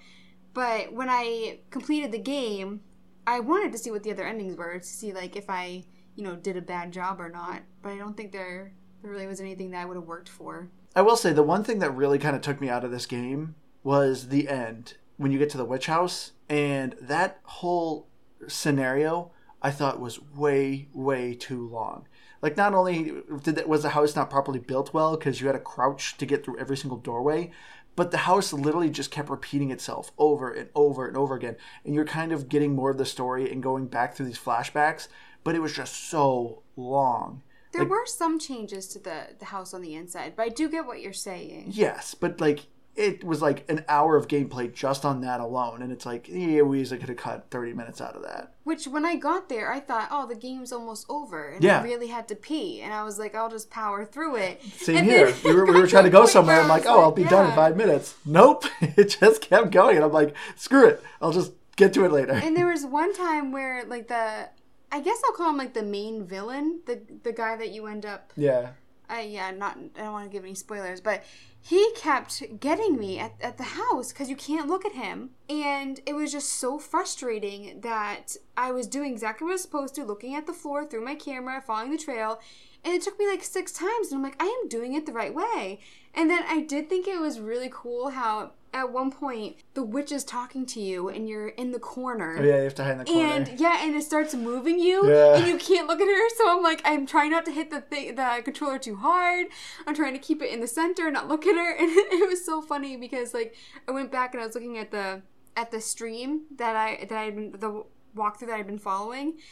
Speaker 3: but when I completed the game, I wanted to see what the other endings were to see like if I, you know, did a bad job or not. But I don't think there, there really was anything that I would have worked for.
Speaker 1: I will say the one thing that really kind of took me out of this game was the end when you get to the witch house and that whole scenario I thought was way way too long. Like not only did that was the house not properly built well because you had to crouch to get through every single doorway, but the house literally just kept repeating itself over and over and over again, and you're kind of getting more of the story and going back through these flashbacks, but it was just so long.
Speaker 3: There
Speaker 1: Like-
Speaker 3: were some changes to the the house on the inside, but I do get what you're saying.
Speaker 1: Yes, but like it was like an hour of gameplay just on that alone, and it's like yeah, we easily could have cut thirty minutes out of that.
Speaker 3: Which, when I got there, I thought, oh, the game's almost over, and
Speaker 1: Yeah.
Speaker 3: I really had to pee, and I was like, I'll just power through it.
Speaker 1: Same
Speaker 3: And
Speaker 1: here. We were, we <laughs> were trying to go <laughs> somewhere.
Speaker 3: where
Speaker 1: I'm like, oh, I'll be done in five minutes. Nope, <laughs> it just kept going, and I'm like, screw it. I'll just get to it later.
Speaker 3: And there was one time where, like the, I guess I'll call him like the main villain, the the guy that you end up
Speaker 1: yeah,
Speaker 3: uh, yeah, not. I don't want to give any spoilers, but he kept getting me at, at the house because you can't look at him, and it was just so frustrating that I was doing exactly what I was supposed to, looking at the floor through my camera, following the trail, and it took me like six times, and I'm like, I am doing it the right way. And then I did think it was really cool how at one point the witch is talking to you, and you're in the corner.
Speaker 1: oh, yeah, you have to hide in the corner.
Speaker 3: And yeah, and it starts moving you,
Speaker 1: Yeah.
Speaker 3: and you can't look at her. So I'm like, I'm trying not to hit the thing, the controller too hard. I'm trying to keep it in the center, and not look at her. <laughs> And it was so funny because like I went back and I was looking at the at the stream that I that I had been the walkthrough that I'd been following. <laughs>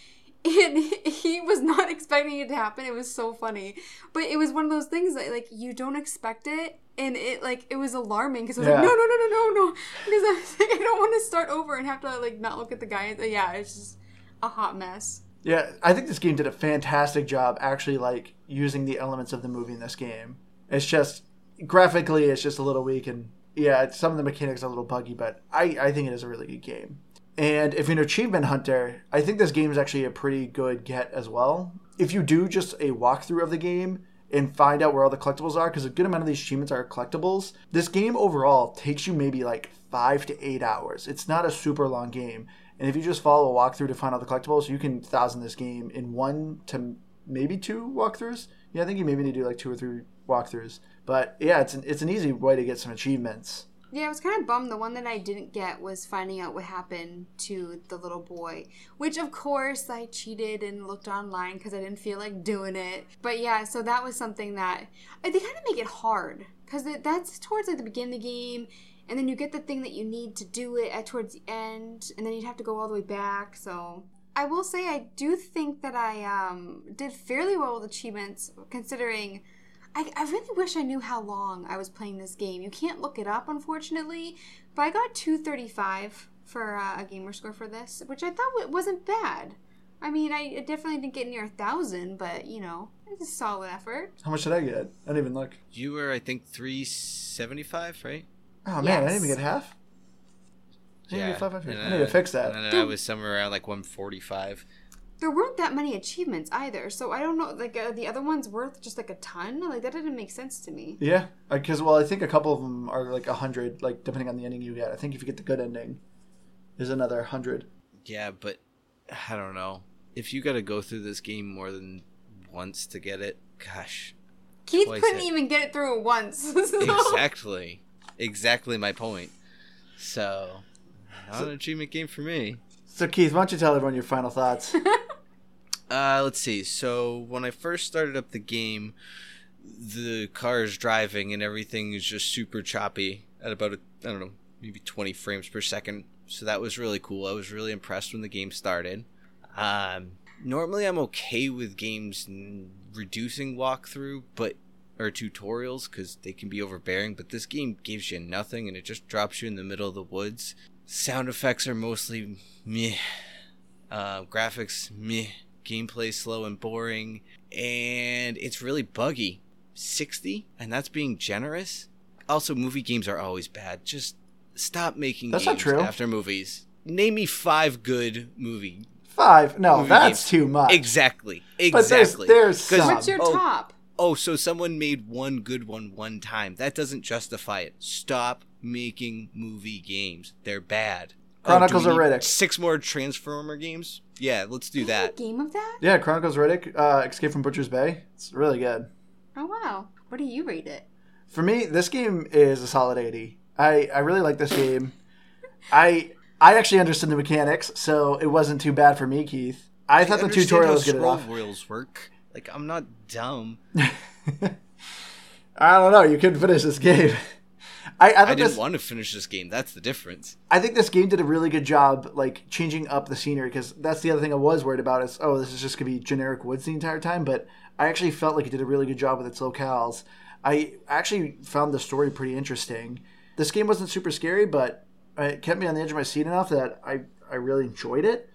Speaker 3: And he was not <laughs> expecting it to happen. It was so funny, but it was one of those things that like you don't expect it, and it like it was alarming because I was like, no, no, no, no, no, no, because I was like, I don't want to start over and have to like not look at the guy. Yeah, it's just a hot mess.
Speaker 1: Yeah, I think this game did a fantastic job actually like using the elements of the movie in this game. It's just graphically it's just a little weak and yeah, some of the mechanics are a little buggy, but I, I think it is a really good game. And if you're an achievement hunter, I think this game is actually a pretty good get as well. If you do just a walkthrough of the game and find out where all the collectibles are, because a good amount of these achievements are collectibles, this game overall takes you maybe like five to eight hours. It's not a super long game. And if you just follow a walkthrough to find all the collectibles, you can thousand this game in one to maybe two walkthroughs. Yeah, I think you maybe need to do like two or three walkthroughs. But yeah, it's an, it's an easy way to get some achievements.
Speaker 3: Yeah, I was kind of bummed. The one that I didn't get was finding out what happened to the little boy, which of course I cheated and looked online because I didn't feel like doing it. But yeah, so that was something that they kind of make it hard because that's towards like the beginning of the game, and then you get the thing that you need to do it at towards the end, and then you'd have to go all the way back. So I will say I do think that I um, did fairly well with achievements considering I, I really wish I knew how long I was playing this game. You can't look it up, unfortunately, but I got 235 for uh, a gamer score for this, which I thought wasn't bad. I mean, I definitely didn't get near a thousand, but you know, it's a solid effort.
Speaker 1: How much did I get? I didn't even look.
Speaker 2: You were, I think, three seventy-five, right?
Speaker 1: Oh man, yes. I didn't even get half. I yeah, I need to fix that.
Speaker 2: And I was somewhere around like one forty-five
Speaker 3: there weren't that many achievements either. So I don't know, like uh, the other ones worth just like a ton. Like that didn't make sense to me.
Speaker 1: Yeah, because well, I think a couple of them are like a hundred, like depending on the ending you get. I think if you get the good ending, is another hundred.
Speaker 2: Yeah, but I don't know if you got to go through this game more than once to get it. Gosh,
Speaker 3: Keith couldn't it. even get it through once. <laughs>
Speaker 2: so. Exactly, exactly my point. So, not so, an achievement game for me.
Speaker 1: So Keith, why don't you tell everyone your final thoughts? <laughs>
Speaker 2: Uh, let's see. So when I first started up the game, the car is driving and everything is just super choppy at about I don't know maybe 20 frames per second. So that was really cool. I was really impressed when the game started. Um, normally I'm okay with games reducing walkthrough, but or tutorials because they can be overbearing. But this game gives you nothing and it just drops you in the middle of the woods. Sound effects are mostly meh. Uh, graphics meh gameplay slow and boring, and it's really buggy. 60, and that's being generous. Also, movie games are always bad. Just stop making that's games after movies. Name me five good movie.
Speaker 1: Five? No, movie that's games. too much.
Speaker 2: Exactly. Exactly.
Speaker 1: But there's, there's
Speaker 3: What's your
Speaker 2: oh,
Speaker 3: top?
Speaker 2: Oh, so someone made one good one one time. That doesn't justify it. Stop making movie games. They're bad.
Speaker 1: Chronicles oh, of Riddick.
Speaker 2: Six more Transformer games. Yeah, let's do that.
Speaker 3: game of that?
Speaker 1: Yeah, Chronicles of Riddick, uh, Escape from Butcher's Bay. It's really good.
Speaker 3: Oh wow! What do you rate it?
Speaker 1: For me, this game is a solid eighty. I I really like this game. <laughs> I I actually understood the mechanics, so it wasn't too bad for me, Keith. I, I thought the tutorial was good enough.
Speaker 2: Wheels work. Like I'm not dumb. <laughs>
Speaker 1: I don't know. You couldn't finish this game. <laughs> I, I,
Speaker 2: I didn't this, want to finish this game. That's the difference.
Speaker 1: I think this game did a really good job, like changing up the scenery. Because that's the other thing I was worried about is, oh, this is just gonna be generic woods the entire time. But I actually felt like it did a really good job with its locales. I actually found the story pretty interesting. This game wasn't super scary, but it kept me on the edge of my seat enough that I I really enjoyed it.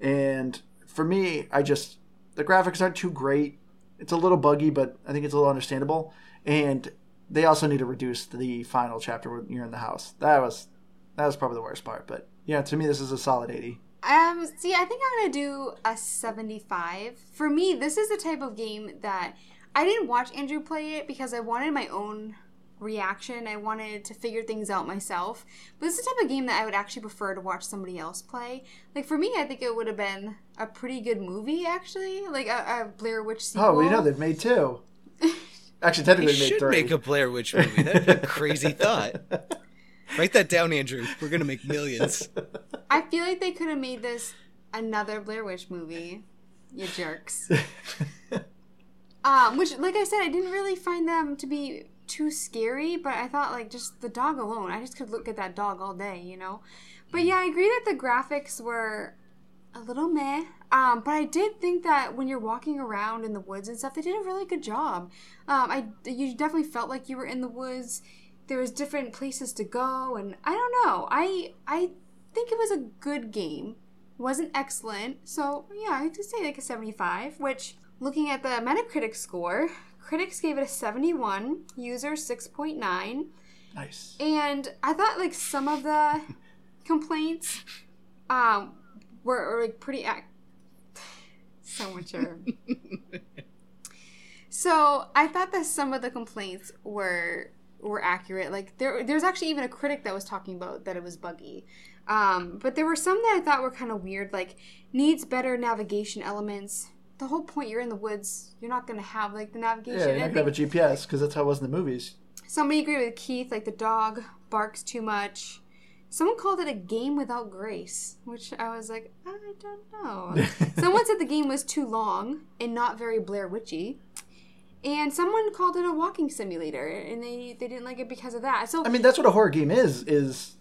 Speaker 1: And for me, I just the graphics aren't too great. It's a little buggy, but I think it's a little understandable. And they also need to reduce the final chapter when you're in the house. That was that was probably the worst part. But yeah, to me, this is a solid eighty.
Speaker 3: Um, see, I think I'm gonna do a seventy-five. For me, this is the type of game that I didn't watch Andrew play it because I wanted my own reaction. I wanted to figure things out myself. But this is the type of game that I would actually prefer to watch somebody else play. Like for me, I think it would have been a pretty good movie, actually, like a, a Blair Witch sequel.
Speaker 1: Oh, we know they've made two. <laughs> Actually, technically, they
Speaker 2: should
Speaker 1: three.
Speaker 2: make a Blair Witch movie. That'd be a crazy thought. Write that down, Andrew. We're gonna make millions.
Speaker 3: I feel like they could have made this another Blair Witch movie. You jerks. <laughs> um, which, like I said, I didn't really find them to be too scary, but I thought like just the dog alone, I just could look at that dog all day, you know. But yeah, I agree that the graphics were a little meh. Um, but I did think that when you're walking around in the woods and stuff, they did a really good job. Um, I you definitely felt like you were in the woods. There was different places to go, and I don't know. I I think it was a good game. It wasn't excellent, so yeah, I would say like a 75. Which, looking at the Metacritic score, Critics gave it a 71, users 6.9.
Speaker 1: Nice.
Speaker 3: And I thought like some of the <laughs> complaints um, were, were like pretty ac- <sighs> so mature. <laughs> so I thought that some of the complaints were were accurate. Like there there's actually even a critic that was talking about that it was buggy. Um, but there were some that I thought were kind of weird, like needs better navigation elements. The whole point you're in the woods, you're not gonna have like the navigation.
Speaker 1: Yeah, you're not gonna have a GPS because that's how it was in the movies.
Speaker 3: somebody agreed with Keith, like the dog barks too much. Someone called it a game without grace, which I was like, I don't know. <laughs> someone said the game was too long and not very Blair Witchy. And someone called it a walking simulator, and they, they didn't like it because of that. So,
Speaker 1: I mean, that's what a horror game is: is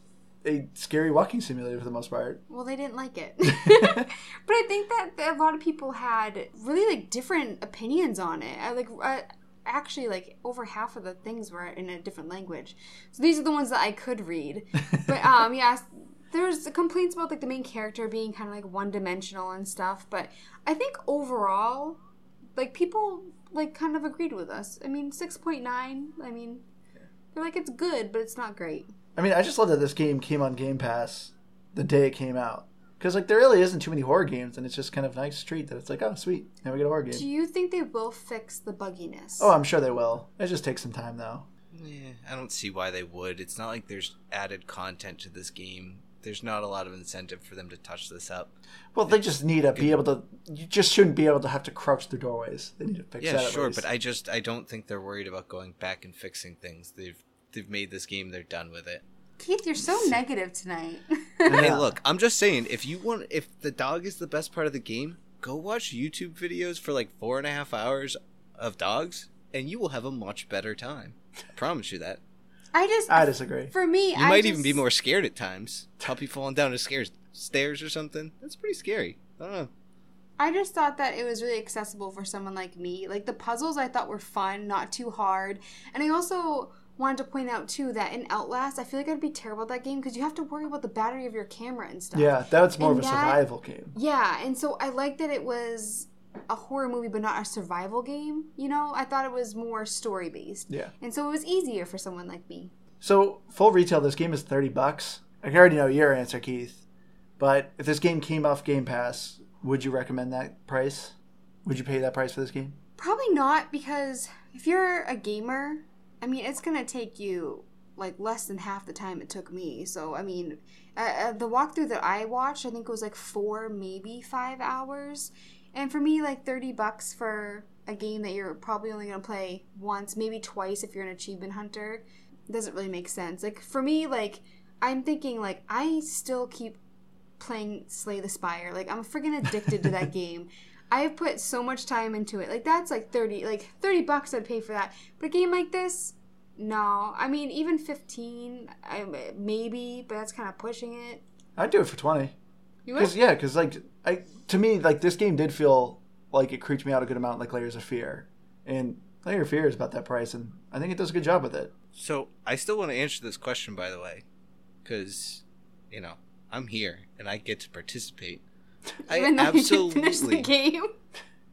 Speaker 1: a scary walking simulator for the most part.
Speaker 3: well, they didn't like it. <laughs> <laughs> but I think that a lot of people had really like different opinions on it. I like uh, actually like over half of the things were in a different language. So these are the ones that I could read. <laughs> But um, yeah, there's complaints about like the main character being kind of like one dimensional and stuff. But I think overall, like people like kind of agreed with us. I mean, six point nine. I mean, they're like it's good, but it's not great.
Speaker 1: I mean, I just love that this game came on Game Pass the day it came out. Because like there really isn't too many horror games, and it's just kind of nice treat that it's like, oh sweet, now we get a horror game.
Speaker 3: Do you think they will fix the bugginess?
Speaker 1: Oh, I'm sure they will. It just takes some time though.
Speaker 2: Yeah, I don't see why they would. It's not like there's added content to this game. There's not a lot of incentive for them to touch this up.
Speaker 1: Well, they just need to be able to. You just shouldn't be able to have to crouch through doorways. They need to fix
Speaker 2: Yeah,
Speaker 1: that. at
Speaker 2: sure, but I just I don't think they're worried about going back and fixing things. They've they've made this game. They're done with it.
Speaker 3: Keith, you're so <laughs> negative tonight. <laughs> <laughs>
Speaker 2: Hey, look, I'm just saying, if you want, if the dog is the best part of the game, go watch YouTube videos for like four and a half hours of dogs, and you will have a much better time. I promise you that.
Speaker 3: I just,
Speaker 1: I disagree.
Speaker 3: for me,
Speaker 2: You
Speaker 3: I
Speaker 2: might
Speaker 3: just,
Speaker 2: even be more scared at times. Puppy falling down the stairs, stairs or something. That's pretty scary. I don't know.
Speaker 3: I just thought that it was really accessible for someone like me. Like the puzzles, I thought were fun, not too hard, and I also wanted to point out too that in Outlast, I feel like I'd be terrible at that game because you have to worry about the battery of your camera and stuff.
Speaker 1: Yeah, that's more
Speaker 3: And
Speaker 1: of a
Speaker 3: that-
Speaker 1: survival game.
Speaker 3: Yeah, and so I like that it was a horror movie but not a survival game. You know, I thought it was more story based.
Speaker 1: Yeah.
Speaker 3: And so it was easier for someone like me.
Speaker 1: So full retail, this game is thirty bucks. I already know your answer, Keith. But if this game came off Game Pass, would you recommend that price? Would you pay that price for this game?
Speaker 3: Probably not because if you're a gamer, I mean, it's gonna take you like less than half the time it took me. So I mean, uh, uh, the walkthrough that I watched, I think it was like four, maybe five hours, and for me, like thirty bucks for a game that you're probably only gonna play once, maybe twice if you're an achievement hunter, doesn't really make sense. Like for me, like I'm thinking like I still keep playing Slay the Spire. Like I'm freaking addicted to that <laughs> game. I've put so much time into it. Like that's like 30 like 30 bucks I'd pay for that. But a game like this, no. I mean even 15 I, maybe, but that's kind of pushing it.
Speaker 1: I'd do it for twenty.
Speaker 3: You
Speaker 1: Because
Speaker 3: would?
Speaker 1: yeah, because like I to me like this game did feel like it creeped me out a good amount, like Layers of Fear, and Layer of Fear is about that price, and I think it does a good job with it.
Speaker 2: So I still want to answer this question, by the way, because you know I'm here and I get to participate. I
Speaker 3: Even though you didn't the
Speaker 2: absolutely,
Speaker 3: game.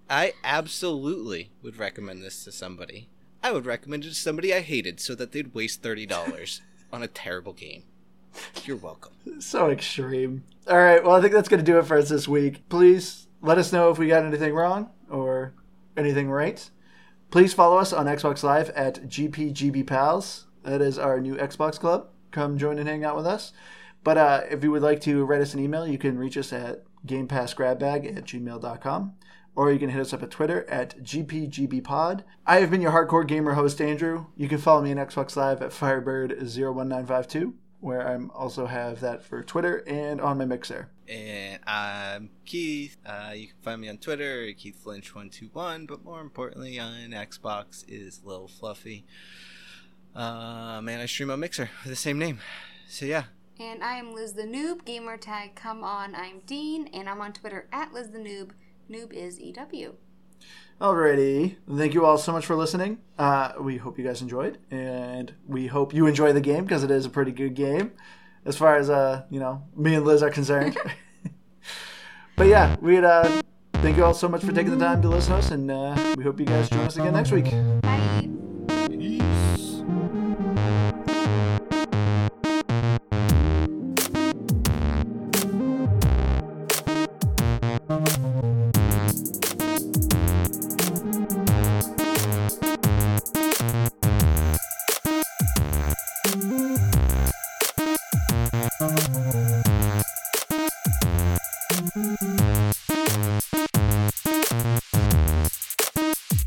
Speaker 2: I absolutely would recommend this to somebody. I would recommend it to somebody I hated, so that they'd waste thirty dollars <laughs> on a terrible game. You're welcome.
Speaker 1: So extreme. All right, well I think that's gonna do it for us this week. Please let us know if we got anything wrong or anything right. Please follow us on Xbox Live at GPGBPals. That is our new Xbox club. Come join and hang out with us. But uh, if you would like to write us an email, you can reach us at GamePassGrabBag at gmail.com or you can hit us up at Twitter at GPGBPod. I have been your hardcore gamer host, Andrew. You can follow me on Xbox Live at Firebird01952, where I also have that for Twitter and on my Mixer.
Speaker 2: And I'm Keith. Uh, you can find me on Twitter, KeithFlinch121, but more importantly on Xbox is Lil Fluffy. Uh, man, I stream on Mixer with the same name. So yeah,
Speaker 3: And I am Liz the Noob. Gamer tag come on. I'm Dean, and I'm on Twitter at Liz the Noob. Noob is EW.
Speaker 1: Alrighty. Thank you all so much for listening. Uh, we hope you guys enjoyed, and we hope you enjoy the game because it is a pretty good game, as far as uh, you know, me and Liz are concerned. <laughs> but yeah, we'd uh, thank you all so much for taking the time to listen to us, and uh, we hope you guys join us again next week.
Speaker 3: Bye.